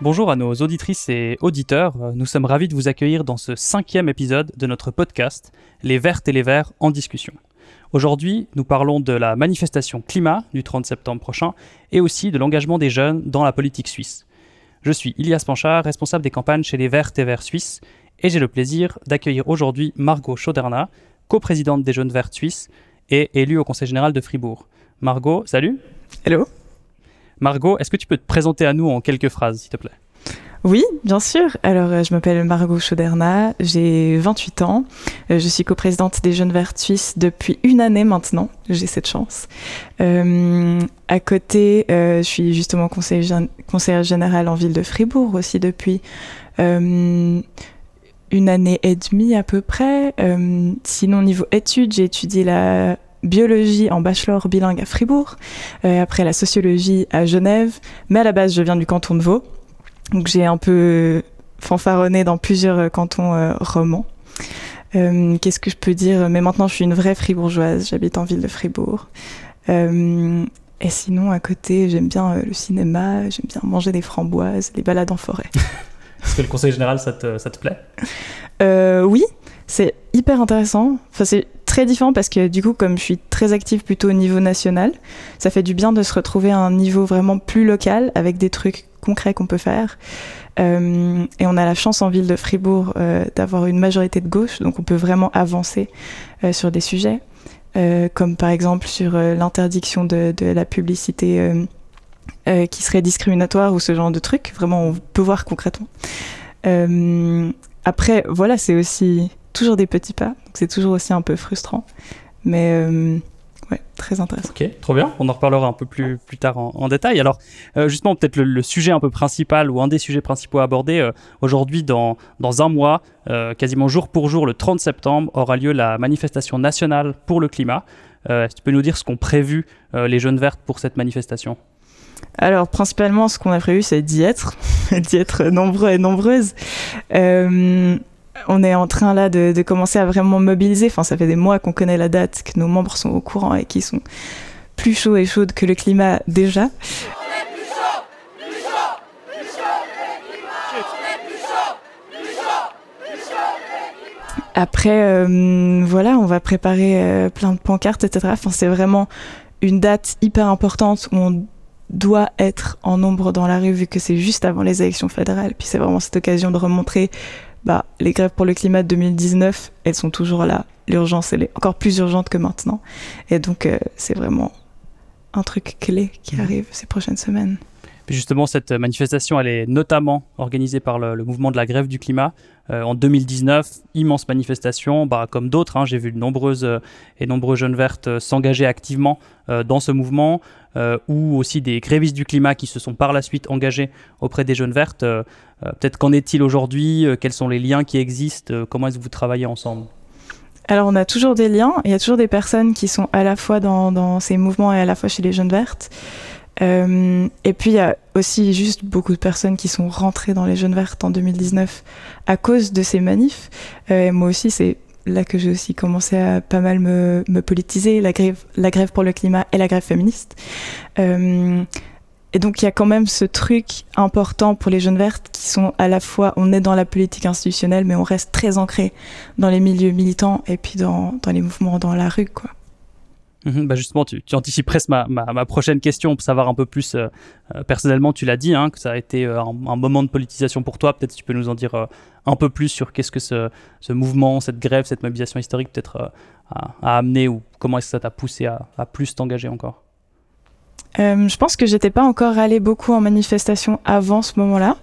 Bonjour à nos auditrices et auditeurs, nous sommes ravis de vous accueillir dans ce cinquième épisode de notre podcast Les Vertes et les Verts en discussion. Aujourd'hui, nous parlons de la manifestation climat du 30 septembre prochain et aussi de l'engagement des jeunes dans la politique suisse. Je suis Ilias Panchard, responsable des campagnes chez les Verts et Verts suisses, et j'ai le plaisir d'accueillir aujourd'hui Margot Chauderna, coprésidente des Jeunes Verts suisses et élue au Conseil général de Fribourg. Margot, salut Hello Margot, est-ce que tu peux te présenter à nous en quelques phrases, s'il te plaît? Oui, bien sûr. Alors, euh, je m'appelle Margot Chauderna, j'ai 28 ans. Euh, je suis coprésidente des Jeunes Verts Suisses depuis une année maintenant. J'ai cette chance. Euh, à côté, je suis justement conseillère, générale en ville de Fribourg aussi depuis une année et demie à peu près. sinon, niveau études, j'ai étudié la biologie en bachelor bilingue à Fribourg, euh, après la sociologie à Genève, mais à la base je viens du canton de Vaud, donc j'ai un peu fanfaronné dans plusieurs euh, cantons euh, romans. Qu'est-ce que je peux dire? Mais maintenant je suis une vraie fribourgeoise, j'habite en ville de Fribourg. et sinon à côté j'aime bien le cinéma, j'aime bien manger des framboises, les balades en forêt. Est-ce que le conseil général ça te, ça te plaît? Oui, c'est hyper intéressant. Enfin, c'est très différent parce que du coup, comme je suis très active plutôt au niveau national, ça fait du bien de se retrouver à un niveau vraiment plus local avec des trucs concrets qu'on peut faire. Euh, et on a la chance en ville de Fribourg euh, d'avoir une majorité de gauche, donc on peut vraiment avancer euh, sur des sujets, comme par exemple sur l'interdiction de, de, la publicité qui serait discriminatoire ou ce genre de trucs. Vraiment, on peut voir concrètement. après, voilà, c'est aussi toujours des petits pas, donc c'est toujours aussi un peu frustrant. Mais euh, ouais, très intéressant. Ok, trop bien. On en reparlera un peu plus, plus tard en, détail. Alors, euh, justement, peut-être le, sujet un peu principal ou un des sujets principaux à aborder euh, aujourd'hui, dans, dans un mois, quasiment jour pour jour, le 30 septembre, aura lieu la manifestation nationale pour le climat. Est-ce que tu peux nous dire ce qu'ont prévu les Jeunes Vertes pour cette manifestation? Alors, principalement, ce qu'on a prévu, c'est d'y être, d'y être nombreux et nombreuses. Euh, on est en train là de, commencer à vraiment mobiliser. Enfin, ça fait des mois qu'on connaît la date, que nos membres sont au courant et qui sont plus chauds et chaudes que le climat déjà. Après, euh, voilà, on va préparer euh, plein de pancartes, etc. Enfin, c'est vraiment une date hyper importante où on doit être en nombre dans la rue vu que c'est juste avant les élections fédérales. Puis c'est vraiment cette occasion de remontrer bah, les grèves pour le climat de 2019, elles sont toujours là. L'urgence, elle est encore plus urgente que maintenant. Et donc, euh, c'est vraiment un truc clé qui arrive ces prochaines semaines. Puis justement, cette manifestation, elle est notamment organisée par le, mouvement de la grève du climat. Euh, en 2019, immense manifestation, bah, comme d'autres. Hein, j'ai vu de nombreuses euh, et nombreux jeunes vertes s'engager activement dans ce mouvement. Euh, ou aussi des grévistes du climat qui se sont par la suite engagés auprès des jeunes vertes. Euh, euh, peut-être qu'en est-il aujourd'hui Quels sont les liens qui existent Comment est-ce que vous travaillez ensemble? Alors on a toujours des liens, il y a toujours des personnes qui sont à la fois dans, ces mouvements et à la fois chez les jeunes vertes. Et puis il y a aussi juste beaucoup de personnes qui sont rentrées dans les jeunes vertes en 2019 à cause de ces manifs. et moi aussi c'est là que j'ai aussi commencé à pas mal me, politiser, la grève, la grève pour le climat et la grève féministe. Euh, et donc il y a quand même ce truc important pour les jeunes vertes qui sont à la fois, on est dans la politique institutionnelle, mais on reste très ancré dans les milieux militants et puis dans, dans les mouvements dans la rue, quoi. Mhm, bah justement, tu, tu, anticipes presque ma, ma, prochaine question pour savoir un peu plus euh, euh, personnellement. Tu l'as dit, hein, que ça a été euh, un, moment de politisation pour toi. Peut-être tu peux nous en dire un peu plus sur qu'est-ce que ce, ce, mouvement, cette grève, cette mobilisation historique peut-être a, amené ou comment est-ce que ça t'a poussé à, plus t'engager encore? Je pense que j'étais pas encore allé beaucoup en manifestation avant ce moment-là.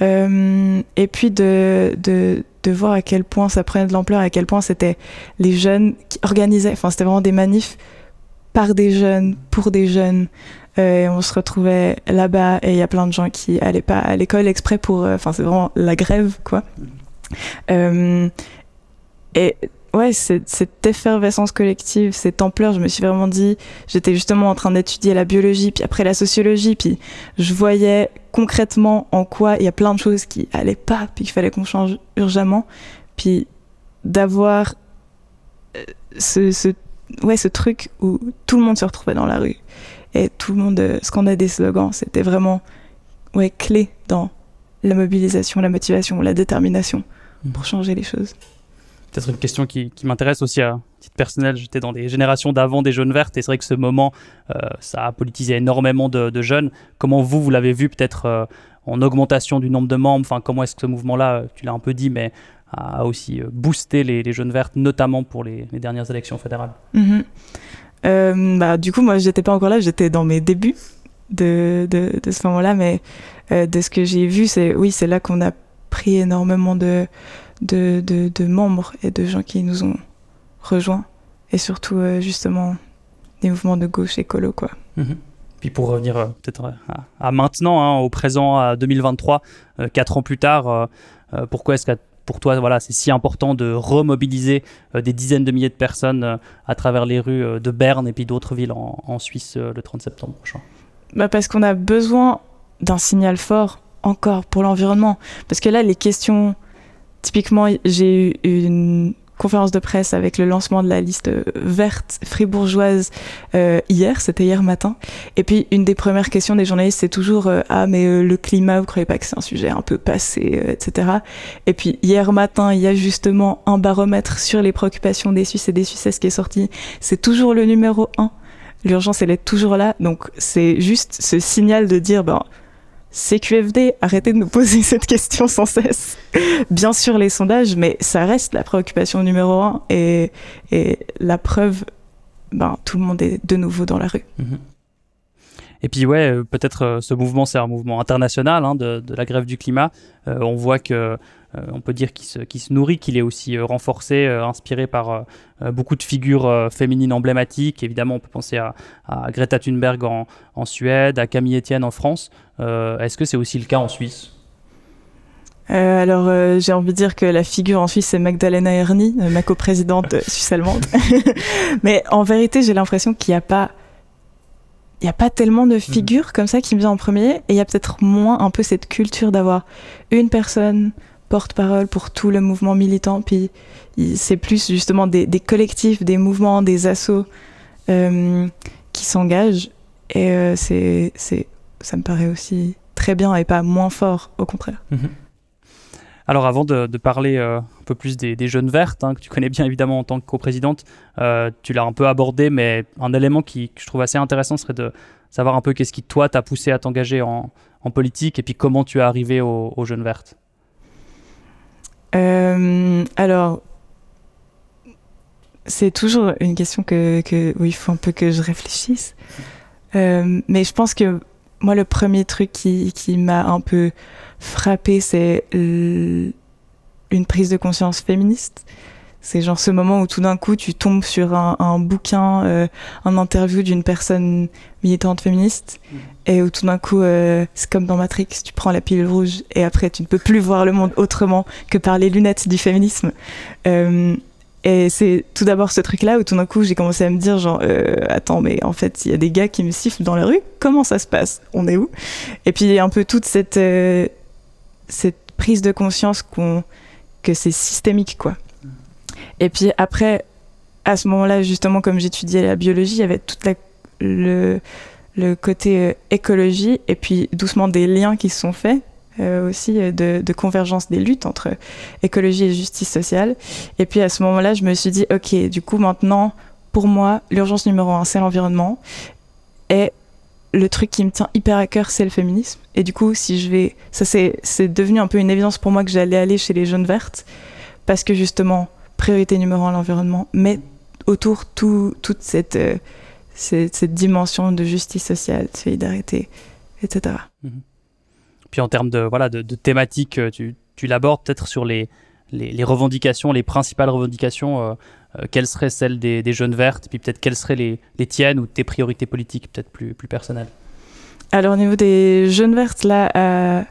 et puis de, de de voir à quel point ça prenait de l'ampleur, à quel point c'était les jeunes qui organisaient, enfin c'était vraiment des manifs par des jeunes, pour des jeunes. Euh, on se retrouvait là-bas et il y a plein de gens qui allaient pas à l'école exprès pour, euh, enfin c'est vraiment la grève quoi. Euh, et ouais, cette effervescence collective, cette ampleur, je me suis vraiment dit, j'étais justement en train d'étudier la biologie, puis après la sociologie, puis je voyais concrètement en quoi il y a plein de choses qui allaient pas, puis qu'il fallait qu'on change urgemment, puis d'avoir ce, ouais, ce truc où tout le monde se retrouvait dans la rue et tout le monde euh, scandait des slogans, c'était vraiment ouais, clé dans la mobilisation, la motivation, la détermination mmh. pour changer les choses. Peut-être une question qui, m'intéresse aussi à titre personnel. J'étais dans les générations d'avant des jeunes vertes et c'est vrai que ce moment, euh, ça a politisé énormément de, jeunes. Comment vous, vous l'avez vu peut-être euh, en augmentation du nombre de membres? Enfin, comment est-ce que ce mouvement-là, tu l'as un peu dit, mais a aussi boosté les, jeunes vertes, notamment pour les, dernières élections fédérales mmh. bah, Du coup, moi, j'étais pas encore là, j'étais dans mes débuts de, de, de ce moment-là, mais euh, de ce que j'ai vu, c'est oui, c'est là qu'on a pris énormément de, de, de, membres et de gens qui nous ont rejoints, et surtout euh, justement des mouvements de gauche écolo, quoi. Mhm. Puis pour revenir euh, peut-être à, maintenant, hein, au présent, à 2023, quatre ans plus tard, pourquoi est-ce que pour toi, voilà, c'est si important de remobiliser des dizaines de milliers de personnes à travers les rues de Berne et puis d'autres villes en, en Suisse le 30 septembre prochain bah Parce qu'on a besoin d'un signal fort encore pour l'environnement. Parce que là, les questions, typiquement, j'ai eu une conférence de presse avec le lancement de la liste verte fribourgeoise euh, hier, c'était hier matin. Et puis une des premières questions des journalistes, c'est toujours euh, ah mais euh, le climat, vous croyez pas que c'est un sujet un peu passé, etc. Et puis hier matin, il y a justement un baromètre sur les préoccupations des Suisses et des Suisses qui est sorti. C'est toujours le numéro un l'urgence elle est toujours là. Donc c'est juste ce signal de dire ben CQFD, arrêtez de nous poser cette question sans cesse. Bien sûr les sondages, mais ça reste la préoccupation numéro un et, la preuve, ben tout le monde est de nouveau dans la rue. Mhm. Et puis ouais, euh, peut-être euh, ce mouvement, c'est un mouvement international hein, de, la grève du climat. Euh, on voit que on peut dire qu'il se, se, nourrit, qu'il est aussi euh, renforcé, euh, inspiré par beaucoup de figures féminines emblématiques. Évidemment, on peut penser à, Greta Thunberg en, Suède, à Camille Etienne en France. Est-ce que c'est aussi le cas en Suisse? Alors, j'ai envie de dire que la figure en Suisse, c'est Magdalena Erni, ma coprésidente suisse-allemande. Mais en vérité, j'ai l'impression qu'il n'y a pas il n'y a pas tellement de mhm. figures comme ça qui me viennent en premier et il y a peut-être moins un peu cette culture d'avoir une personne porte-parole pour tout le mouvement militant. Puis c'est plus justement des, collectifs, des mouvements, des assos euh, qui s'engagent. Et euh, c'est, ça me paraît aussi très bien et pas moins fort, au contraire. Mhm. Alors avant de, parler euh, un peu plus des, jeunes vertes, hein, que tu connais bien évidemment en tant que coprésidente, tu l'as un peu abordé, mais un élément qui, que je trouve assez intéressant serait de savoir un peu qu'est-ce qui toi t'a poussé à t'engager en, politique et puis comment tu es arrivé aux jeunes vertes. Euh, alors, c'est toujours une question que, où il faut un peu que je réfléchisse. Euh, mais je pense que moi, le premier truc qui, qui m'a un peu frappé, c'est une prise de conscience féministe. C'est genre ce moment où tout d'un coup tu tombes sur un, un bouquin, euh, un interview d'une personne militante féministe mm. et où tout d'un coup euh, c'est comme dans Matrix, tu prends la pilule rouge et après tu ne peux plus voir le monde autrement que par les lunettes du féminisme. Euh, et c'est tout d'abord ce truc-là où tout d'un coup j'ai commencé à me dire genre euh, attends mais en fait il y a des gars qui me sifflent dans la rue, comment ça se passe? On est où? Et puis un peu toute cette euh, cette prise de conscience qu'on que c'est systémique quoi et puis après, à ce moment-là, justement, comme j'étudiais la biologie, il y avait tout le, côté euh, écologie et puis doucement des liens qui se sont faits euh, aussi euh, de, de, convergence des luttes entre écologie et justice sociale. Et puis à ce moment-là, je me suis dit, ok, du coup maintenant, pour moi, l'urgence numéro un, c'est l'environnement. Et le truc qui me tient hyper à cœur, c'est le féminisme. Et du coup, si je vais, ça c'est devenu un peu une évidence pour moi que j'allais aller chez les jeunes vertes, parce que justement, priorité numéro un l'environnement, mais autour tout, toute cette, euh, cette, dimension de justice sociale, de solidarité, etc. Mhm. Puis en termes de, voilà, de, thématiques, euh, tu, tu l'abordes peut-être sur les, les, revendications, les principales revendications. Euh, quelles seraient celles des, des, jeunes vertes, et puis peut-être quelles seraient les, les, tiennes ou tes priorités politiques peut-être plus, plus personnelles? Alors au niveau des jeunes vertes, là,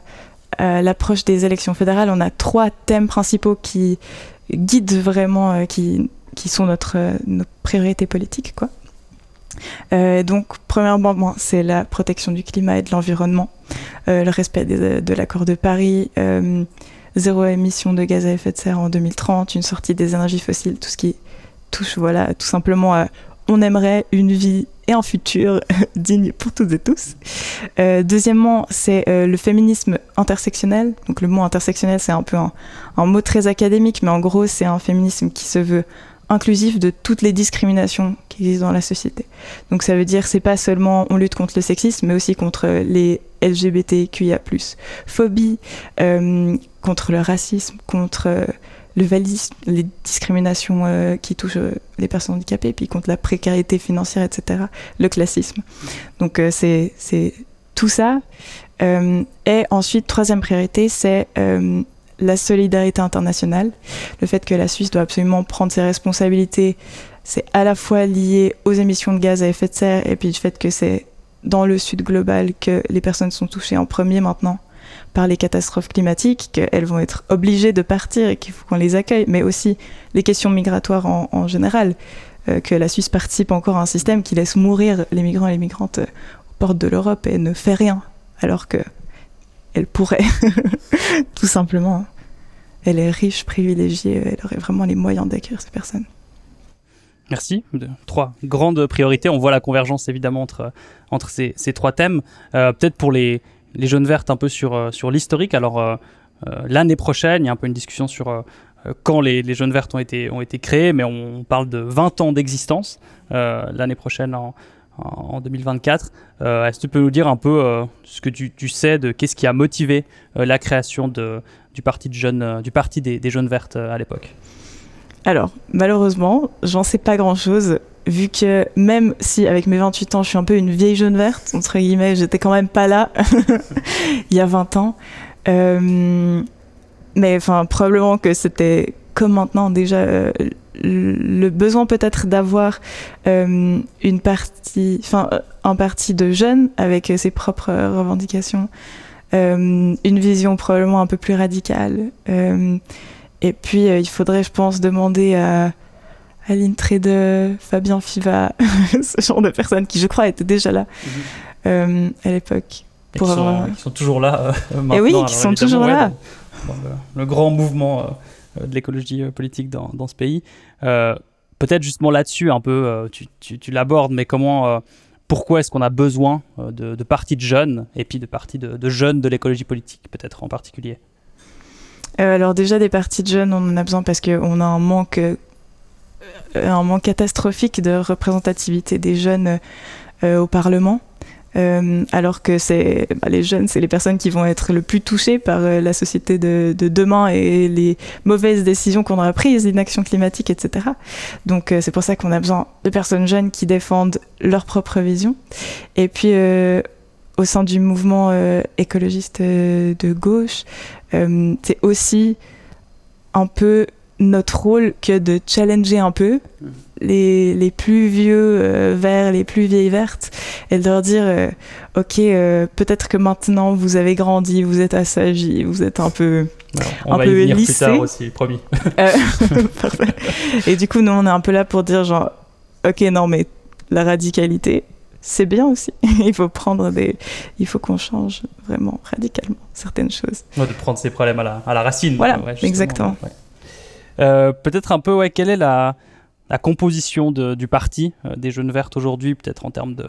l'approche des élections fédérales, on a trois thèmes principaux qui guident vraiment, euh, qui, qui sont notre, euh, notre priorité politique. Quoi. Euh, donc, premièrement, c'est la protection du climat et de l'environnement, le respect de l'accord de Paris, zéro émission de gaz à effet de serre en 2030, une sortie des énergies fossiles, tout ce qui touche, voilà, tout simplement on aimerait une vie et un futur digne pour toutes et tous. Euh, deuxièmement, c'est euh, le féminisme intersectionnel. Donc le mot intersectionnel, c'est un peu un, mot très académique, mais en gros, c'est un féminisme qui se veut inclusif de toutes les discriminations qui existent dans la société. Donc ça veut dire c'est pas seulement on lutte contre le sexisme, mais aussi contre les LGBTQIA+, phobie, euh, contre le racisme, contre le validisme, les discriminations euh, qui touchent euh, les personnes handicapées, puis contre la précarité financière, etc., le classisme. Donc euh, c'est tout ça. et ensuite, troisième priorité, c'est la solidarité internationale, le fait que la Suisse doit absolument prendre ses responsabilités. C'est à la fois lié aux émissions de gaz à effet de serre et puis le fait que c'est dans le sud global que les personnes sont touchées en premier maintenant par les catastrophes climatiques, qu'elles vont être obligées de partir et qu'il faut qu'on les accueille, mais aussi les questions migratoires en, général, euh, que la Suisse participe encore à un système qui laisse mourir les migrants et les migrantes euh, aux portes de l'Europe et ne fait rien, alors que elle pourrait, tout simplement. Elle est riche, privilégiée, elle aurait vraiment les moyens d'accueillir ces personnes. Merci. Trois grandes priorités. On voit la convergence évidemment entre, entre ces, ces trois thèmes. Euh, peut-être pour les, les jaunes vertes un peu sur, euh, sur l'historique. Alors, euh, euh, l'année prochaine, il y a un peu une discussion sur quand les, les, jaunes vertes ont été, ont été créées, mais on parle de 20 ans d'existence l'année prochaine en, en 2024. Est-ce que tu peux nous dire un peu ce que tu, tu, sais de qu'est-ce qui a motivé la création de, du parti, de jeunes, du parti des, des jaunes vertes à l'époque? Alors, malheureusement, j'en sais pas grand-chose vu que même si avec mes 28 ans, je suis un peu une vieille jaune verte, entre guillemets, j'étais quand même pas là il y a 20 ans. Euh, mais enfin, probablement que c'était comme maintenant déjà euh, le besoin peut-être d'avoir euh, une partie, enfin un parti de jeunes avec ses propres revendications, une vision probablement un peu plus radicale. et puis il faudrait, je pense, demander à Aline de Fabien Fiva, ce genre de personnes qui, je crois, étaient déjà là mhm. euh, à l'époque. Pour qui, sont, sont toujours là maintenant. Et oui, qui sont toujours là. le, grand mouvement euh, de l'écologie euh, politique dans, dans, ce pays. Peut-être justement là-dessus, un peu, tu, tu, tu l'abordes, mais comment pourquoi est-ce qu'on a besoin de, de, partis de jeunes et puis de partis de, de jeunes de l'écologie politique, peut-être en particulier? Alors déjà, des partis de jeunes, on en a besoin parce qu'on a un manque euh, un manque catastrophique de représentativité des jeunes euh, au Parlement. Euh, alors que c'est bah, les jeunes, c'est les personnes qui vont être le plus touchées par la société de, demain et les mauvaises décisions qu'on aura prises, l'inaction climatique, etc. Donc c'est pour ça qu'on a besoin de personnes jeunes qui défendent leur propre vision. Et puis au sein du mouvement écologiste de gauche, c'est aussi un peu notre rôle que de challenger un peu les, les plus vieux euh, verts, les plus vieilles vertes, et de leur dire euh, Ok, euh, peut-être que maintenant vous avez grandi, vous êtes assagi, vous êtes un peu. on un va peu y venir plus tard aussi, promis. et du coup, nous, on est un peu là pour dire genre Ok, non, mais la radicalité, c'est bien aussi. il faut prendre des. Il faut qu'on change vraiment radicalement certaines choses. de prendre ces problèmes à la, à la racine. Voilà, exactement. Peut-être un peu, ouais, quelle est la, la composition de, du parti euh, des Jeunes Vertes aujourd'hui, peut-être en termes de,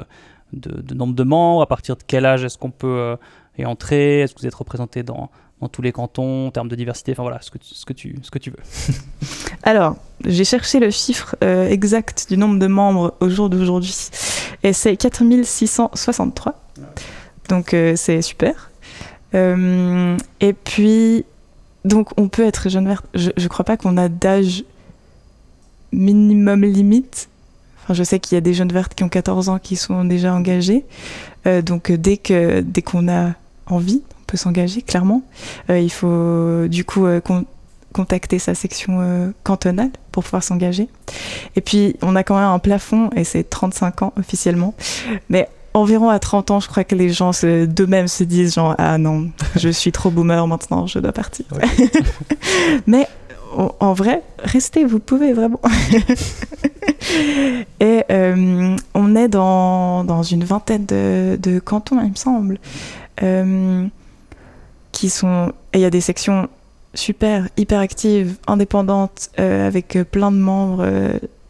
de, nombre de membres, à partir de quel âge est-ce qu'on peut euh, y entrer, est-ce que vous êtes représenté dans, dans, tous les cantons, en termes de diversité, enfin voilà, ce que tu, ce que tu, ce que tu veux. Alors, j'ai cherché le chiffre exact du nombre de membres au jour d'aujourd'hui, et c'est 4663, donc c'est super. et puis, donc on peut être jeune verte. Je ne crois pas qu'on a d'âge minimum limite. Enfin, je sais qu'il y a des jeunes vertes qui ont 14 ans qui sont déjà engagées. Euh, donc dès que dès qu'on a envie, on peut s'engager clairement. Euh, il faut du coup euh, contacter sa section cantonale pour pouvoir s'engager. Et puis on a quand même un plafond et c'est 35 ans officiellement. Mais environ à 30 ans, je crois que les gens d'eux-mêmes se disent genre ah non, je suis trop boomer maintenant, je dois partir. Mais en, vrai, restez, vous pouvez vraiment. et euh, on est dans, dans, une vingtaine de, de, cantons, il me semble, euh, qui sont. Et il y a des sections super, hyper actives, indépendantes, euh, avec plein de membres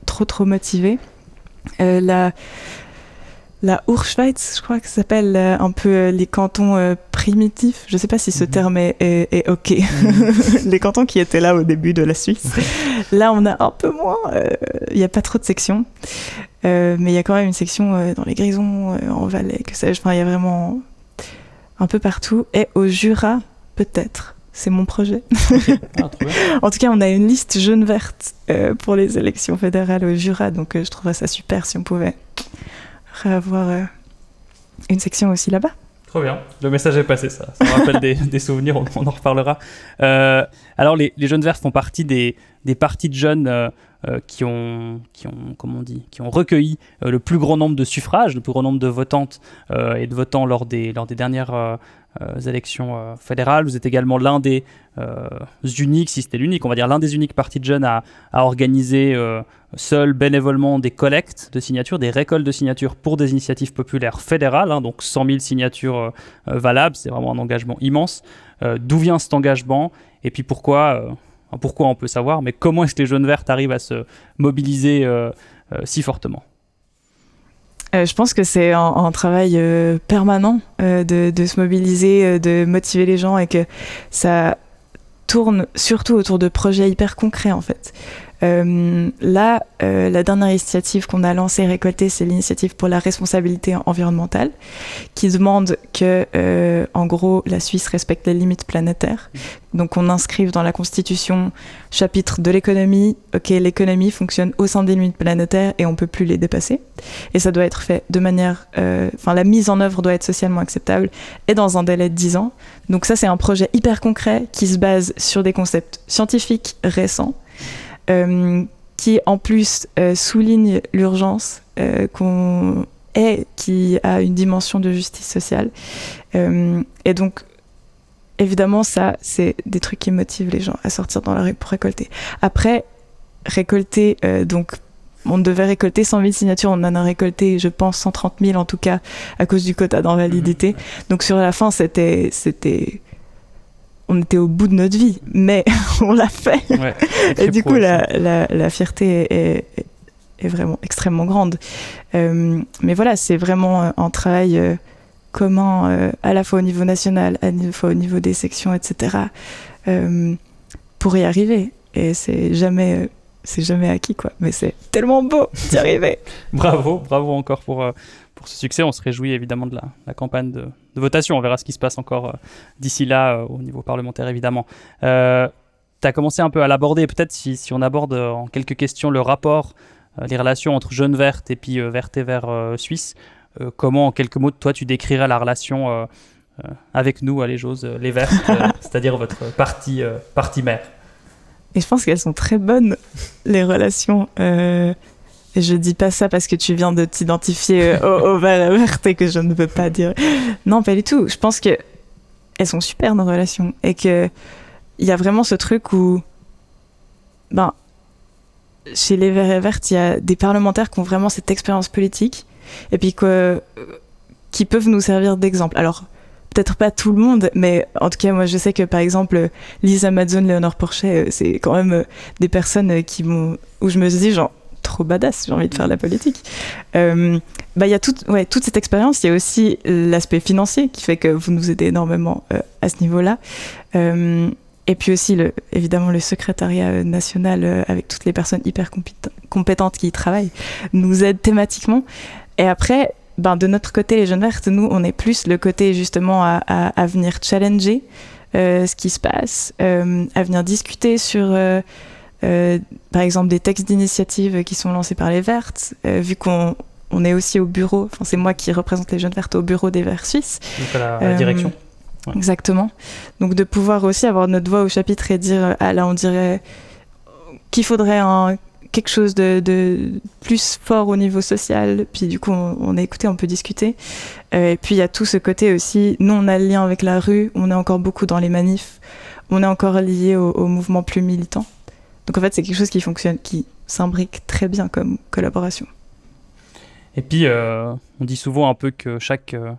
trop, trop motivés. la la Urschweiz, je crois que ça s'appelle euh, un peu euh, les cantons euh, primitifs. Je ne sais pas si ce Mhm. terme est, est- est OK. les cantons qui étaient là au début de la Suisse. là, on a un peu moins. Il n'y a pas trop de sections. Mais il y a quand même une section dans les Grisons, en Valais, que sais-je. Enfin, il y a vraiment un peu partout. Et au Jura, peut-être. C'est mon projet. Ah. En tout cas, on a une liste jaune verte euh, pour les élections fédérales au Jura, donc je trouverais ça super si on pouvait avoir euh, une section aussi là-bas. Trop bien. Le message est passé, ça. Ça me rappelle des, souvenirs, on, en reparlera. Euh, alors, les, les Jeunes Verts font partie des, des partis de jeunes euh, qui, ont, qui, ont, comment on dit, qui ont recueilli euh, le plus grand nombre de suffrages, le plus grand nombre de votantes euh, et de votants lors des, lors des dernières élections fédérales. Vous êtes également l'un des uniques, si c'était l'unique, on va dire l'un des uniques partis de jeunes à, organiser seul bénévolement des collectes de signatures, des récoltes de signatures pour des initiatives populaires fédérales, hein, donc 100 000 signatures valables, c'est vraiment un engagement immense. D'où vient cet engagement? Et puis pourquoi Pourquoi on peut savoir, mais comment est-ce que les jeunes vertes arrivent à se mobiliser euh, euh, si fortement? Euh, je pense que c'est un, travail permanent de, se mobiliser, de motiver les gens et que ça tourne surtout autour de projets hyper concrets en fait. Euh, là, euh, la dernière initiative qu'on a lancée et récoltée, c'est l'initiative pour la responsabilité environnementale, qui demande que, euh, en gros, la Suisse respecte les limites planétaires. Donc, on inscrive dans la Constitution chapitre de l'économie. Ok, l'économie fonctionne au sein des limites planétaires et on peut plus les dépasser. Et ça doit être fait de manière, euh, enfin, la mise en œuvre doit être socialement acceptable et dans un délai de 10 ans. Donc ça, c'est un projet hyper concret qui se base sur des concepts scientifiques récents qui en plus euh, souligne l'urgence euh, qu'on est, qui a une dimension de justice sociale. Euh, et donc, évidemment, ça, c'est des trucs qui motivent les gens à sortir dans la rue pour récolter. Après, récolter, euh, donc, on devait récolter 100 000 signatures, on en a récolté, je pense, 130 000 en tout cas, à cause du quota d'invalidité. Donc, sur la fin, c'était, c'était, on était au bout de notre vie, mais on l'a fait. Ouais, Et du coup, la, la, la fierté est, est, est vraiment extrêmement grande. Euh, mais voilà, c'est vraiment un travail euh, commun, euh, à la fois au niveau national, à la fois au niveau des sections, etc., euh, pour y arriver. Et c'est jamais, euh, c'est jamais acquis, quoi. Mais c'est tellement beau d'y arriver. Bravo, bravo encore pour, euh, pour ce succès. On se réjouit évidemment de la, la campagne de, de votation. On verra ce qui se passe encore euh, d'ici là euh, au niveau parlementaire, évidemment. Euh, tu as commencé un peu à l'aborder. Peut-être si, si on aborde euh, en quelques questions le rapport, euh, les relations entre Jeune Verte et puis euh, Vert et Vert euh, Suisse. Euh, comment, en quelques mots, toi, tu décrirais la relation euh, euh, avec nous, allez, j'ose, euh, les Verts, euh, c'est-à-dire votre parti, euh, parti mère? Et je pense qu'elles sont très bonnes, les relations. Euh, je dis pas ça parce que tu viens de t'identifier euh, au, au vert et que je ne veux pas dire. Non, pas du tout. Je pense que elles sont super nos relations et que il y a vraiment ce truc où, ben, chez les verts et vertes, il y a des parlementaires qui ont vraiment cette expérience politique et puis que, qui peuvent nous servir d'exemple. Alors, peut-être pas tout le monde, mais en tout cas, moi, je sais que par exemple, Lisa Madzone, Léonore Porchet, euh, c'est quand même euh, des personnes euh, qui m'ont, où je me dis, genre, trop badass, j'ai envie de faire la politique. Euh, bah, il y a toute, ouais, toute cette expérience. Il y a aussi l'aspect financier qui fait que vous nous aidez énormément euh, à ce niveau-là. Euh, et puis aussi, le, évidemment, le secrétariat national avec toutes les personnes hyper compétent- compétentes qui y travaillent nous aide thématiquement. Et après, ben, de notre côté, les Jeunes Vertes, nous, on est plus le côté justement à, venir challenger ce qui se passe, à venir discuter sur, par exemple, des textes d'initiative qui sont lancés par les Vertes, euh, vu qu'on on est aussi au bureau, enfin c'est moi qui représente les Jeunes Vertes au bureau des Verts suisses. Donc à la, à la Euh, direction. Ouais. Exactement. Donc de pouvoir aussi avoir notre voix au chapitre et dire, ah là on dirait qu'il faudrait un, quelque chose de, de plus fort au niveau social. Puis du coup on, on est écouté, on peut discuter. Euh, et puis il y a tout ce côté aussi, nous on a le lien avec la rue, on est encore beaucoup dans les manifs, on est encore lié au, au mouvement plus militant. Donc en fait c'est quelque chose qui fonctionne, qui s'imbrique très bien comme collaboration. Et puis, euh, on dit souvent un peu que chaque, euh,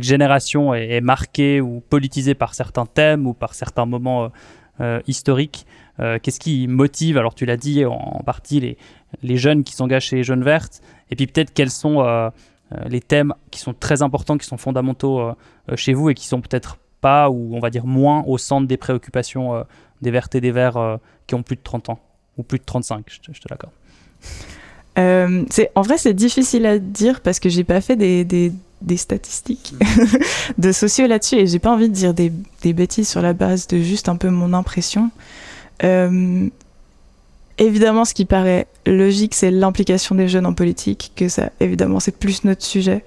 génération est, marquée ou politisée par certains thèmes ou par certains moments euh, historiques. Qu'est-ce qui motive, alors tu l'as dit en, partie, les, jeunes qui s'engagent chez les Jeunes Vertes Et puis peut-être quels sont les thèmes qui sont très importants, qui sont fondamentaux chez vous et qui sont peut-être pas, ou on va dire moins, au centre des préoccupations des verts et des verts qui ont plus de 30 ans, ou plus de 35, je te, je te l'accorde. Euh, en vrai, c'est difficile à dire parce que j'ai pas fait des, des, des statistiques de sociaux là-dessus et j'ai pas envie de dire des, des, bêtises sur la base de juste un peu mon impression. Euh, évidemment, ce qui paraît logique, c'est l'implication des jeunes en politique, que ça, évidemment, c'est plus notre sujet,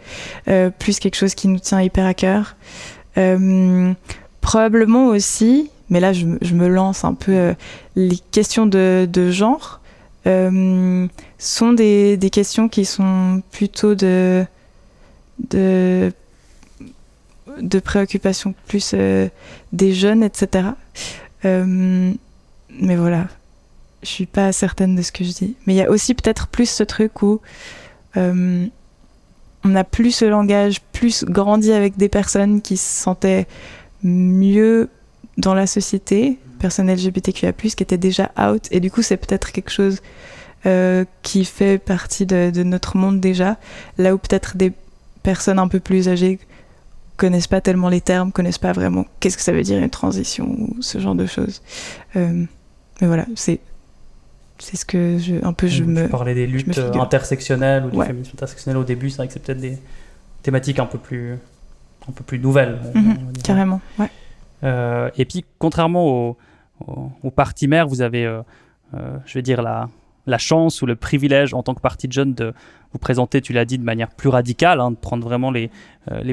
euh, plus quelque chose qui nous tient hyper à cœur. Euh, probablement aussi, mais là, je, me lance un peu euh, les questions de, genre. Euh, sont des, questions qui sont plutôt de, de, plus euh, des jeunes, etc. Mais voilà, je suis pas certaine de ce que je dis. Mais il y a aussi peut-être plus ce truc où on a plus ce langage, plus grandi avec des personnes qui se sentaient mieux dans la société, personnes LGBTQIA+, qui étaient déjà out, et du coup c'est peut-être quelque chose euh, qui fait partie de, de, notre monde déjà, là où peut-être des personnes un peu plus âgées connaissent pas tellement les termes, connaissent pas vraiment qu'est-ce que ça veut dire une transition ou ce genre de choses. Euh, mais voilà, c'est c'est ce que je un peu je me. Tu parlais des luttes intersectionnelles ou du ouais. féminisme intersectionnel au début, c'est vrai que c'est peut-être des thématiques un peu plus un peu plus nouvelles. Mm -hmm, carrément, ouais. Euh, et puis contrairement au, au, au parti maire, vous avez, euh, euh, je vais dire la chance ou le privilège en tant que parti de jeunes de vous présenter, tu l'as dit, de manière plus radicale, hein, de prendre vraiment les,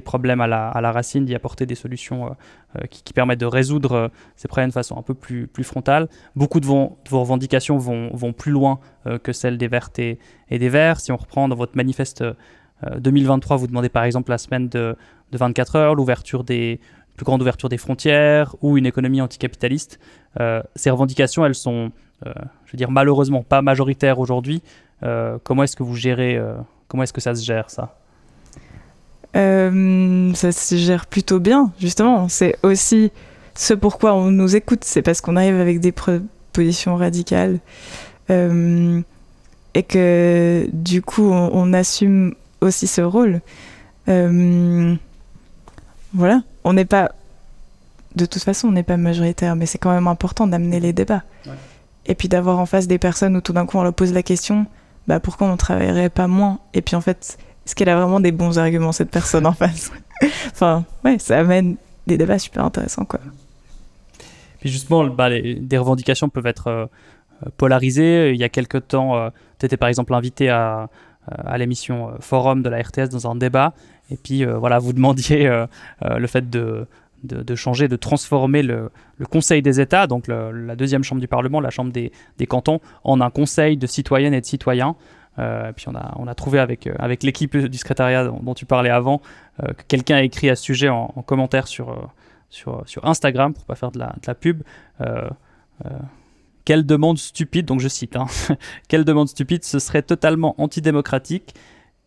problèmes à la, racine, d'y apporter des solutions qui, permettent de résoudre ces problèmes de façon un peu plus, frontale. Beaucoup de vos, revendications vont, plus loin que celles des Verts et, des Verts. Si on reprend dans votre manifeste 2023, vous demandez par exemple la semaine de 24 heures, l'ouverture des plus grande ouverture des frontières ou une économie anticapitaliste. ces revendications, elles sont euh, je veux dire malheureusement pas majoritaire aujourd'hui. Euh, comment est-ce que vous gérez, euh, comment est-ce que ça se gère ça? Ça se gère plutôt bien, justement. C'est aussi ce pourquoi on nous écoute, c'est parce qu'on arrive avec des propositions radicales euh, et que du coup on, assume aussi ce rôle. Euh, voilà, on n'est pas, de toute façon, on n'est pas majoritaire, mais c'est quand même important d'amener les débats. Ouais. Et puis d'avoir en face des personnes où tout d'un coup on leur pose la question bah pourquoi on travaillerait pas moins? Et puis en fait est-ce qu'elle a vraiment des bons arguments cette personne en face? Enfin ouais ça amène des débats super intéressants quoi. Puis justement bah, les, des revendications peuvent être euh, polarisées. Il y a quelque temps euh, tu étais par exemple invité à, à l'émission Forum de la RTS dans un débat et puis euh, voilà vous demandiez euh, euh, le fait de de, changer, de transformer le, Conseil des États, donc la deuxième chambre du Parlement, la chambre des, des, cantons, en un conseil de citoyennes et de citoyens. Euh, puis on a, on a trouvé avec, avec l'équipe du secrétariat dont, tu parlais avant que quelqu'un a écrit à ce sujet en, en commentaire sur, sur, Instagram, pour pas faire de la, de la pub. Quelle demande stupide, donc je cite, hein, quelle demande stupide, ce serait totalement antidémocratique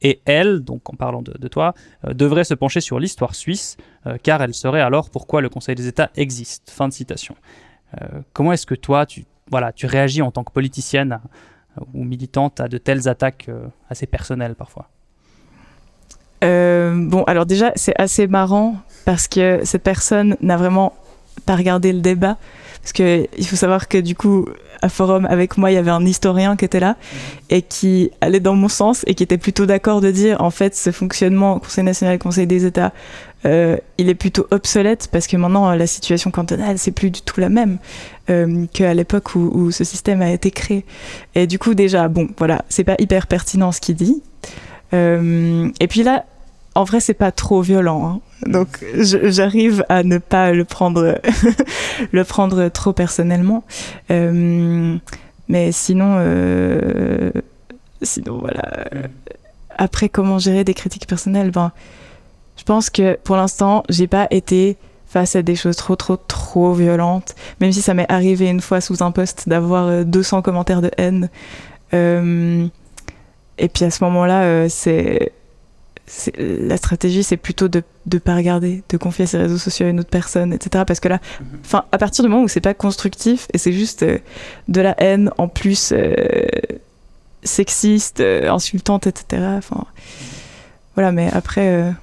et elle, donc en parlant de, toi, euh, devrait se pencher sur l'histoire suisse, euh, car elle saurait alors pourquoi le Conseil des États existe. Fin de citation. Euh, comment est-ce que toi, tu, voilà, tu réagis en tant que politicienne ou militante à de telles attaques assez personnelles parfois? Bon, alors déjà, c'est assez marrant parce que cette personne n'a vraiment pas regardé le débat. Parce que il faut savoir que du coup, à Forum, avec moi, il y avait un historien qui était là et qui allait dans mon sens et qui était plutôt d'accord de dire, en fait, ce fonctionnement Conseil national, Conseil des États, euh, il est plutôt obsolète parce que maintenant, la situation cantonale, c'est plus du tout la même euh, qu'à l'époque où, où, ce système a été créé. Et du coup, déjà, bon, voilà, c'est pas hyper pertinent ce qu'il dit. Euh, et puis là, en vrai, c'est pas trop violent. Hein. Donc, j'arrive à ne pas le prendre, le prendre trop personnellement. Euh, mais sinon, euh, sinon voilà. Après, comment gérer des critiques personnelles? Ben, je pense que pour l'instant, j'ai pas été face à des choses trop, trop, trop violentes. Même si ça m'est arrivé une fois sous un post d'avoir 200 commentaires de haine. Euh, et puis à ce moment-là, euh, c'est la stratégie, c'est plutôt de ne pas regarder, de confier ses réseaux sociaux à une autre personne, etc. Parce que là, enfin, à partir du moment où c'est pas constructif et c'est juste euh, de la haine en plus euh, sexiste, euh, insultante, etc. Enfin, voilà, mais après.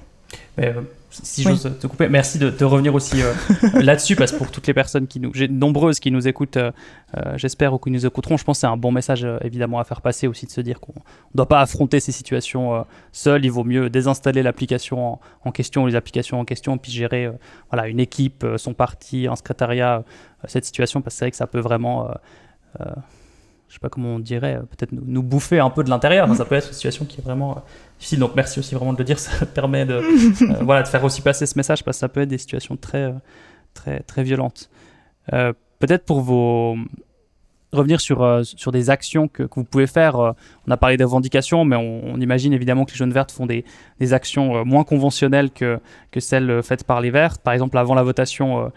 Mais, si j'ose te couper, merci de, revenir aussi euh, là-dessus, parce que pour toutes les personnes qui nous, nombreuses qui nous écoutent, euh, euh, j'espère, ou qui nous écouteront, je pense que c'est un bon message évidemment à faire passer aussi de se dire qu'on ne doit pas affronter ces situations seul, il vaut mieux désinstaller l'application en, question ou les applications en question, puis gérer voilà, une équipe, son parti, un secrétariat, cette situation, parce que c'est vrai que ça peut vraiment je sais pas comment on dirait, peut-être nous, bouffer un peu de l'intérieur. Ça peut être une situation qui est vraiment difficile. Donc merci aussi vraiment de le dire. Ça permet de, euh, voilà, de faire aussi passer ce message parce que ça peut être des situations très, euh, très, très violentes. Euh, peut-être pour vos, revenir sur, euh, sur des actions que, que, vous pouvez faire. Euh, on a parlé des revendications, mais on, imagine évidemment que les jeunes vertes font des, des actions euh, moins conventionnelles que, que celles faites par les vertes. Par exemple, avant la votation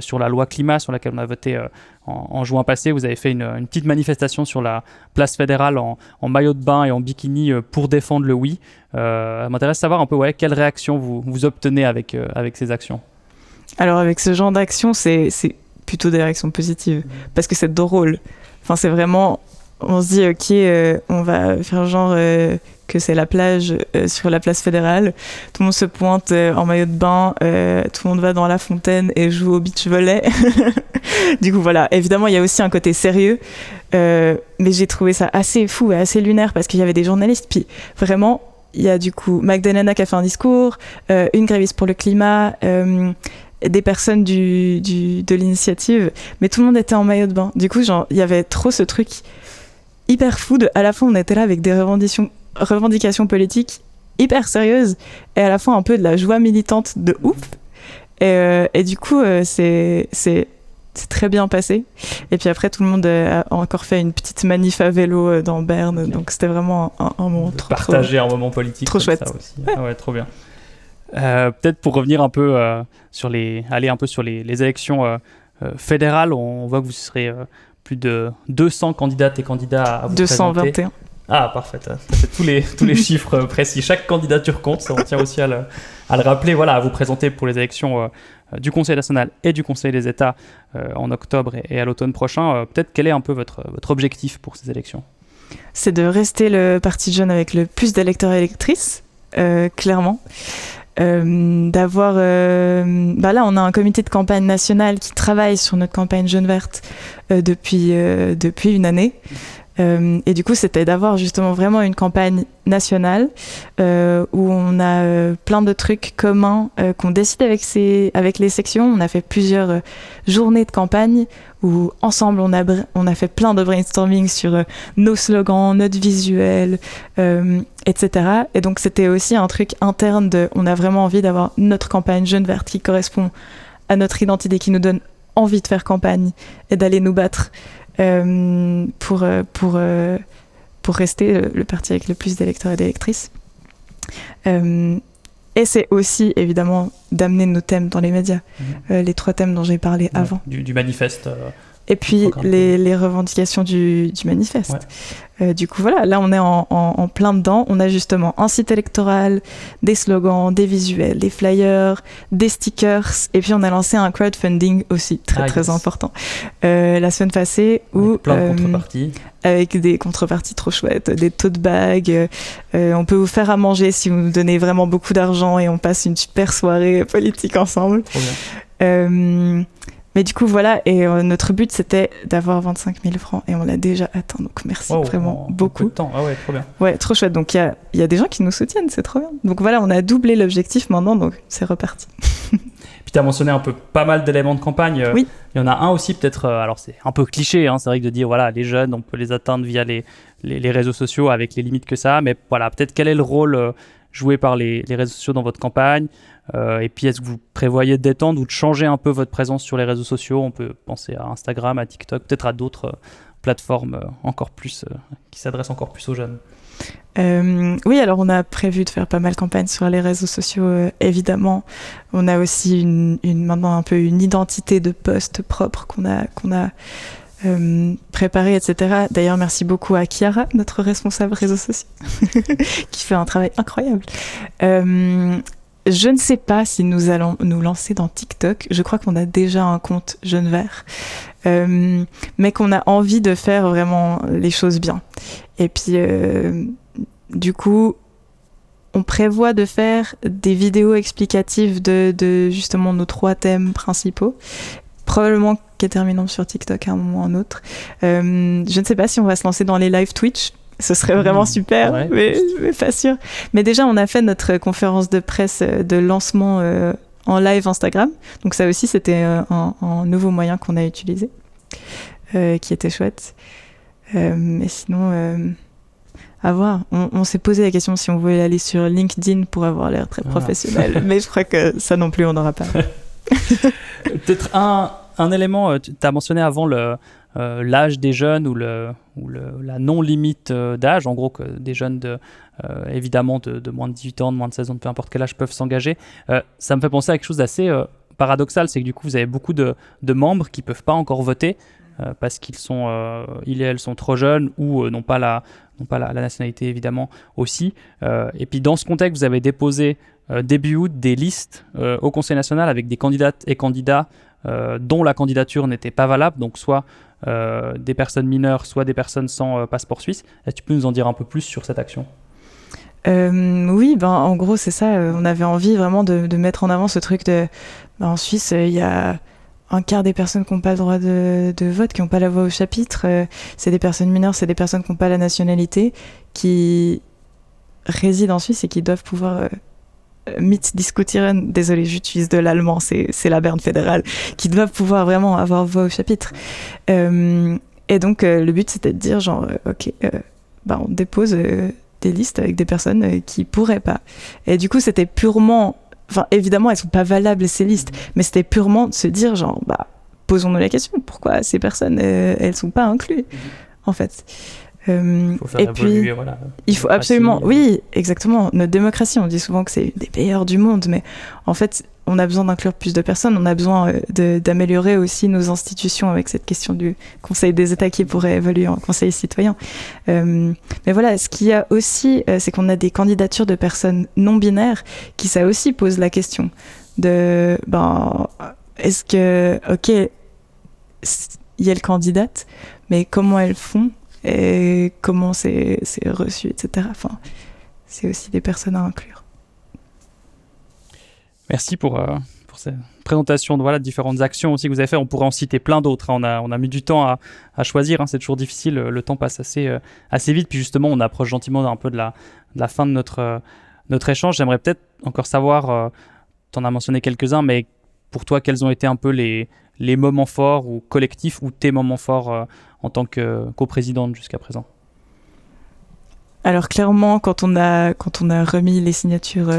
sur la loi climat sur laquelle on a voté en, juin passé, vous avez fait une, petite manifestation sur la place fédérale en, en, maillot de bain et en bikini pour défendre le oui. Euh, M'intéresse de savoir un peu ouais, quelle réaction vous, vous obtenez avec, avec ces actions? Alors avec ce genre d'action, c'est plutôt des réactions positives parce que c'est drôle. Enfin, c'est vraiment, on se dit, ok, euh, on va faire genre euh, que c'est la plage euh, sur la place fédérale. Tout le monde se pointe en maillot de bain, tout le monde va dans la fontaine et joue au beach volley. du coup, voilà. Évidemment, il y a aussi un côté sérieux, mais j'ai trouvé ça assez fou et assez lunaire parce qu'il y avait des journalistes. Puis vraiment, il y a du coup Magdalena qui a fait un discours, une gréviste pour le climat des personnes du, du de l'initiative, mais tout le monde était en maillot de bain. Du coup, genre, il y avait trop ce truc hyper fou de, à la fois on était là avec des revendications, revendications politiques hyper sérieuses et à la fois un peu de la joie militante de ouf. Et, euh, et du coup, euh, c'est c'est très bien passé. Et puis après, tout le monde a encore fait une petite manif à vélo euh, dans Berne. Donc c'était vraiment un, moment trop. Partager un moment politique. Trop chouette. Ça aussi. Ah ouais, trop bien. Euh, peut-être pour revenir un peu euh, sur les, aller un peu sur les, les élections euh, fédérales, on, voit que vous serez plus de 200 candidates et candidats à vous 221. Ah, parfait. C'est tous les, tous les chiffres précis. Chaque candidature compte. Ça, on tient aussi à le, à le, rappeler. Voilà, à vous présenter pour les élections du Conseil national et du Conseil des États en octobre et, et à l'automne prochain. Peut-être quel est un peu votre, votre objectif pour ces élections? C'est de rester le parti jeune avec le plus d'électeurs et électrices, clairement. Euh, d'avoir euh, bah là on a un comité de campagne national qui travaille sur notre campagne jeune verte euh, depuis depuis une année et du coup c'était d'avoir justement vraiment une campagne nationale où on a plein de trucs communs qu'on décide avec les sections on a fait plusieurs journées de campagne où ensemble on a, fait plein de brainstorming sur euh, nos slogans, notre visuel, euh, etc. Et donc c'était aussi un truc interne de, on a vraiment envie d'avoir notre campagne jeune verte qui correspond à notre identité, qui nous donne envie de faire campagne et d'aller nous battre euh, pour, pour, pour rester le, parti avec le plus d'électeurs et d'électrices. Et c'est aussi évidemment d'amener nos thèmes dans les médias, euh, les trois thèmes dont j'ai parlé avant. Du, manifeste. Euh, et puis les, les, revendications du, du manifeste. Euh, du coup, voilà, là on est en, en, plein dedans. On a justement un site électoral, des slogans, des visuels, des flyers, des stickers. Et puis on a lancé un crowdfunding aussi, très ah, très important, la semaine passée. Où, plein de contreparties avec des contreparties trop chouettes, des tote bags. Euh, on peut vous faire à manger si vous nous donnez vraiment beaucoup d'argent et on passe une super soirée politique ensemble. Euh, mais du coup, voilà, et euh, notre but c'était d'avoir 25 000 francs et on l'a déjà atteint, donc merci vraiment beaucoup. de temps. Ah ouais, trop bien. Ouais, trop chouette. Donc il y a, y a, des gens qui nous soutiennent, c'est trop bien. Donc voilà, on a doublé l'objectif maintenant, donc c'est reparti. Puis tu as mentionné un peu pas mal d'éléments de campagne. Oui. Il y en a un aussi, peut-être, euh, alors c'est un peu cliché, hein, c'est vrai que de dire, voilà, les jeunes, on peut les atteindre via les, les, réseaux sociaux avec les limites que ça a, mais voilà, peut-être quel est le rôle euh, joué par les, les, réseaux sociaux dans votre campagne? euh, Et puis, est-ce que vous prévoyez d'étendre ou de changer un peu votre présence sur les réseaux sociaux? On peut penser à Instagram, à TikTok, peut-être à d'autres plateformes encore plus, qui s'adressent encore plus aux jeunes. Euh, oui, alors on a prévu de faire pas mal de campagnes sur les réseaux sociaux, euh, évidemment. On a aussi maintenant un peu une identité de poste propre qu'on a, euh, préparée, etc. D'ailleurs, merci beaucoup à Kiara, notre responsable réseaux sociaux, qui fait un travail incroyable. Je ne sais pas si nous allons nous lancer dans TikTok. Je crois qu'on a déjà un compte Jeune Vert, euh, mais qu'on a envie de faire vraiment les choses bien. Et puis, euh, du coup, on prévoit de faire des vidéos explicatives de, de justement nos trois thèmes principaux probablement qu'elles termineront sur TikTok à un moment ou à un autre. Euh, je ne sais pas si on va se lancer dans les live Twitch. Ce serait vraiment mmh, super, mais, mais, pas sûr. Mais déjà, on a fait notre conférence de presse de lancement euh, en live Instagram. Donc ça aussi, c'était euh, un, un, nouveau moyen qu'on a utilisé, qui était chouette. mais sinon à voir. On, s'est posé la question si on voulait aller sur LinkedIn pour avoir l'air très ah. professionnel, mais je crois que ça non plus, on n'aura pas. Peut-être un, un, élément, euh, tu as mentionné avant le, euh, l'âge des jeunes ou, le, ou le, la non-limite euh, d'âge, en gros que des jeunes de, évidemment de, moins de 18 ans, de moins de 16 ans, de peu importe quel âge peuvent s'engager. ça me fait penser à quelque chose d'assez paradoxal, c'est que du coup vous avez beaucoup de, de membres qui ne peuvent pas encore voter parce qu'ils sont, ils et elles sont trop jeunes ou n'ont pas la, non pas la, nationalité évidemment aussi. Euh, et puis dans ce contexte, vous avez déposé euh, début août des listes euh, au Conseil national avec des candidates et candidats dont la candidature n'était pas valable, donc soit des personnes mineures, soit des personnes sans passeport suisse. Est-ce que tu peux nous en dire un peu plus sur cette action? Oui, ben, en gros, c'est ça. on avait envie vraiment de, mettre en avant ce truc de. Ben, en Suisse, il y a un quart des personnes qui n'ont pas le droit de, vote, qui n'ont pas la voix au chapitre, euh, c'est des personnes mineures, c'est des personnes qui n'ont pas la nationalité, qui résident en Suisse et qui doivent pouvoir euh, mit diskutieren, désolé, j'utilise de l'allemand, c'est, la Berne fédérale, qui doivent pouvoir vraiment avoir voix au chapitre. Euh, et donc, le but, c'était de dire, genre, ok, bah, on dépose des listes avec des personnes qui pourraient pas. Et du coup, c'était purement Enfin, évidemment, elles sont pas valables ces listes, mais c'était purement de se dire, genre, bah, posons-nous la question, pourquoi ces personnes, euh, elles sont pas incluses, en fait. Euh, il faut faire et puis, voilà, il faut absolument, euh. oui, exactement. Notre démocratie, on dit souvent que c'est des meilleures du monde, mais en fait, on a besoin d'inclure plus de personnes, on a besoin euh, d'améliorer aussi nos institutions avec cette question du Conseil des États qui pourrait évoluer en Conseil citoyen. Euh, mais voilà, ce qu'il y a aussi, euh, c'est qu'on a des candidatures de personnes non binaires qui ça aussi pose la question de, ben, est-ce que, ok, il y a le candidate, mais comment elles font et comment c'est reçu, etc. Enfin, c'est aussi des personnes à inclure. Merci pour, euh, pour cette présentation de voilà, différentes actions aussi que vous avez fait. On pourrait en citer plein d'autres. Hein. On, a, on a mis du temps à, à choisir. Hein. C'est toujours difficile. Le temps passe assez, euh, assez vite. Puis justement, on approche gentiment un peu de la, de la fin de notre, euh, notre échange. J'aimerais peut-être encore savoir, tu en as mentionné quelques-uns, mais pour toi, quels ont été un peu les, les moments forts ou collectifs ou tes moments forts en tant que coprésidente jusqu'à présent. Alors clairement, quand on a quand on a remis les signatures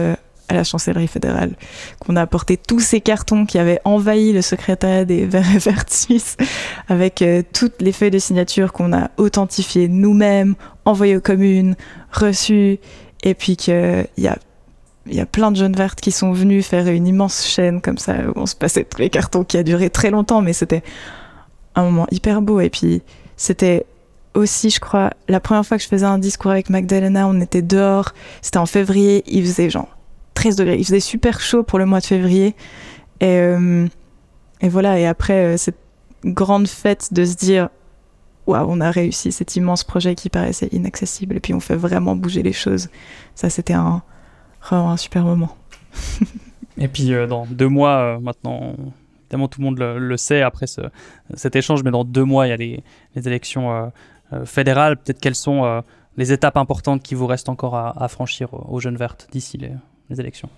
à la chancellerie fédérale, qu'on a apporté tous ces cartons qui avaient envahi le secrétariat des Verts et Vertes suisses, avec euh, toutes les feuilles de signature qu'on a authentifiées nous-mêmes, envoyées aux communes, reçues, et puis qu'il y a il y a plein de jeunes vertes qui sont venus faire une immense chaîne comme ça où on se passait tous les cartons qui a duré très longtemps, mais c'était un moment hyper beau. Et puis c'était aussi, je crois, la première fois que je faisais un discours avec Magdalena, on était dehors, c'était en février, il faisait genre 13 degrés. Il faisait super chaud pour le mois de février. Et, euh, et voilà, et après euh, cette grande fête de se dire waouh, on a réussi cet immense projet qui paraissait inaccessible et puis on fait vraiment bouger les choses. Ça, c'était un, un super moment. et puis euh, dans deux mois maintenant, évidemment tout le monde le, sait après ce, cet échange, mais dans deux mois, il y a les, élections fédérales. Peut-être quelles sont les étapes importantes qui vous restent encore à, franchir aux Jeunes Vertes d'ici les, élections?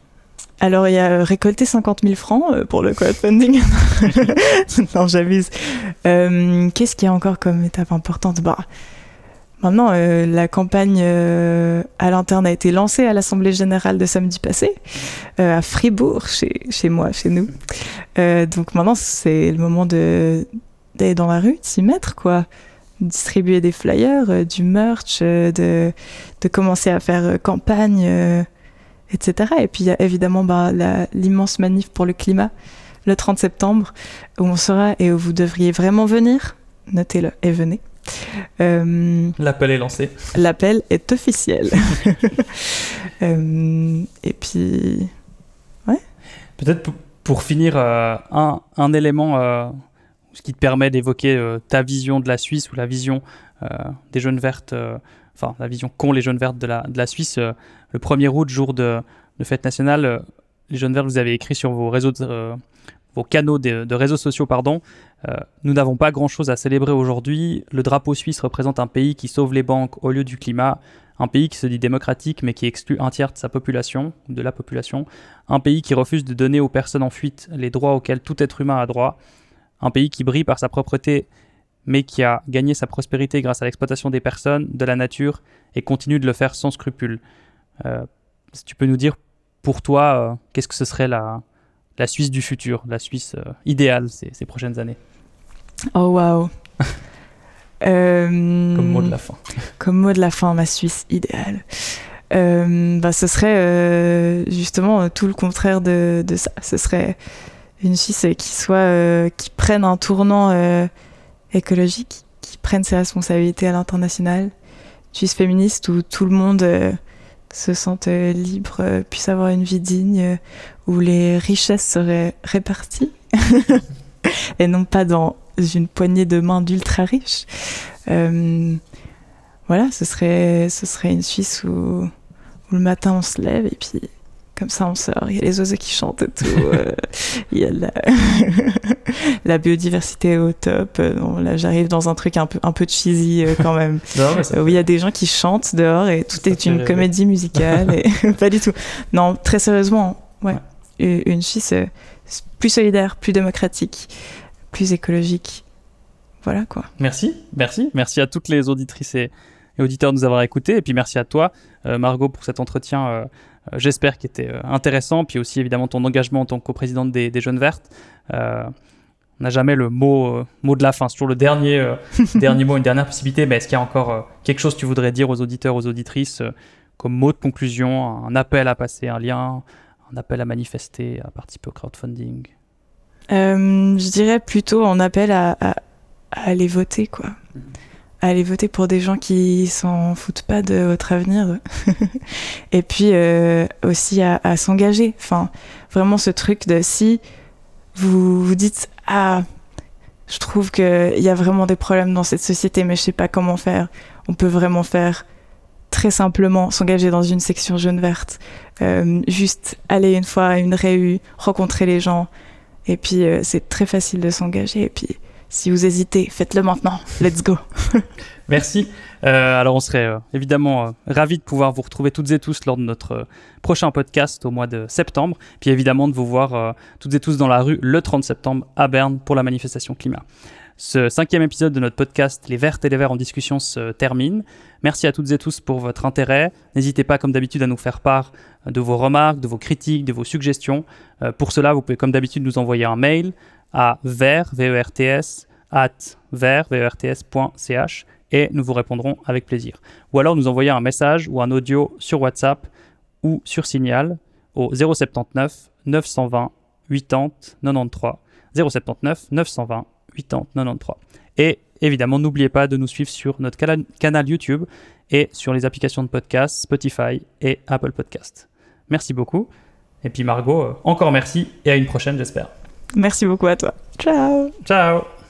Alors, il y a euh, récolté 50 000 francs euh, pour le crowdfunding. non, j'abuse. Euh, qu'est-ce qu'il y a encore comme étape importante? Bah, Maintenant, la campagne à l'interne a été lancée à l'Assemblée générale de samedi passé, à Fribourg, chez, moi, chez nous. donc maintenant, c'est le moment d'aller dans la rue, de s'y mettre, quoi distribuer des flyers, du merch, de, de commencer à faire campagne etc. Et puis il y a évidemment bah, l'immense manif pour le climat le 30 septembre où on sera et où vous devriez vraiment venir. Notez-le et venez. Euh, l'appel est lancé. L'appel est officiel. Euh, et puis, ouais. Peut-être pour finir, euh, un, un, élément ce qui te permet d'évoquer ta vision de la Suisse ou la vision des jeunes vertes enfin la vision qu'ont les jeunes vertes de la, de la Suisse. le 1er août, jour de, de fête nationale, les jeunes vertes, vous avez écrit sur vos réseaux vos canaux de, réseaux sociaux, pardon. nous n'avons pas grand-chose à célébrer aujourd'hui. Le drapeau suisse représente un pays qui sauve les banques au lieu du climat un pays qui se dit démocratique mais qui exclut un tiers de sa population, de la population, un pays qui refuse de donner aux personnes en fuite les droits auxquels tout être humain a droit, un pays qui brille par sa propreté mais qui a gagné sa prospérité grâce à l'exploitation des personnes, de la nature, et continue de le faire sans scrupule. Euh, si tu peux nous dire, pour toi, euh, qu'est-ce que ce serait la, la Suisse du futur, la Suisse euh, idéale ces, ces prochaines années Oh waouh euh, comme mot de la fin. Comme mot de la fin, ma Suisse idéale. Euh, bah, ce serait euh, justement tout le contraire de, de, ça. Ce serait une Suisse qui soit qui prenne un tournant écologique, qui prenne ses responsabilités à l'international. Suisse féministe où tout le monde se sente libre, puisse avoir une vie digne, où les richesses seraient réparties et non pas dans une poignée de mains d'ultra riches. Euh, voilà, ce serait, ce serait une Suisse où, le matin on se lève et puis comme ça on sort, il y a les oiseaux qui chantent et tout, euh, il y a la, la biodiversité au top. Euh, là j'arrive dans un truc un peu, un peu cheesy quand même, où il y a des gens qui chantent dehors et tout est une comédie musicale. et pas du tout. Non, très sérieusement, ouais. Une Suisse plus solidaire, plus démocratique, plus écologique. Voilà quoi. Merci, merci. Merci à toutes les auditrices et, auditeurs de nous avoir écoutés. Et puis merci à toi, euh, Margot, pour cet entretien, euh, euh, j'espère qu'il était intéressant. Puis aussi, évidemment, ton engagement en tant que coprésidente des, des Jeunes Vertes. on n'a jamais le mot, mot de la fin, c'est toujours le dernier, dernier mot, une dernière possibilité. Mais est-ce qu'il y a encore quelque chose que tu voudrais dire aux auditeurs, aux auditrices, comme mot de conclusion, un appel à passer, un lien, un appel à manifester, à participer au crowdfunding euh, je dirais plutôt on appelle à, aller voter, quoi. À aller voter pour des gens qui s'en foutent pas de votre avenir. et puis euh, aussi à, s'engager. Enfin, vraiment ce truc de si vous vous dites Ah, je trouve qu'il y a vraiment des problèmes dans cette société, mais je sais pas comment faire. On peut vraiment faire très simplement s'engager dans une section jeune verte, euh, juste aller une fois à une réu, rencontrer les gens, et puis, euh, c'est très facile de s'engager. Et puis, si vous hésitez, faites-le maintenant. Let's go. Merci. Euh, alors, on serait évidemment ravis de pouvoir vous retrouver toutes et tous lors de notre prochain podcast au mois de septembre. Puis évidemment, de vous voir toutes et tous dans la rue le 30 septembre à Berne pour la manifestation climat. Ce cinquième épisode de notre podcast Les Vertes et les Verts en discussion se termine. Merci à toutes et tous pour votre intérêt. N'hésitez pas, comme d'habitude, à nous faire part de vos remarques, de vos critiques, de vos suggestions. Euh, pour cela, vous pouvez, comme d'habitude, nous envoyer un mail à vert, V-E-R-T-S, at vert, V-E-R-T-S.ch et nous vous répondrons avec plaisir. Ou alors nous envoyer un message ou un audio sur WhatsApp ou sur Signal au 079 920 80 93 079 920 80 93. Et évidemment, n'oubliez pas de nous suivre sur notre canal YouTube et sur les applications de podcast Spotify et Apple Podcast. Merci beaucoup. Et puis Margot, euh, encore merci et à une prochaine, j'espère. Merci beaucoup à toi. Ciao. Ciao.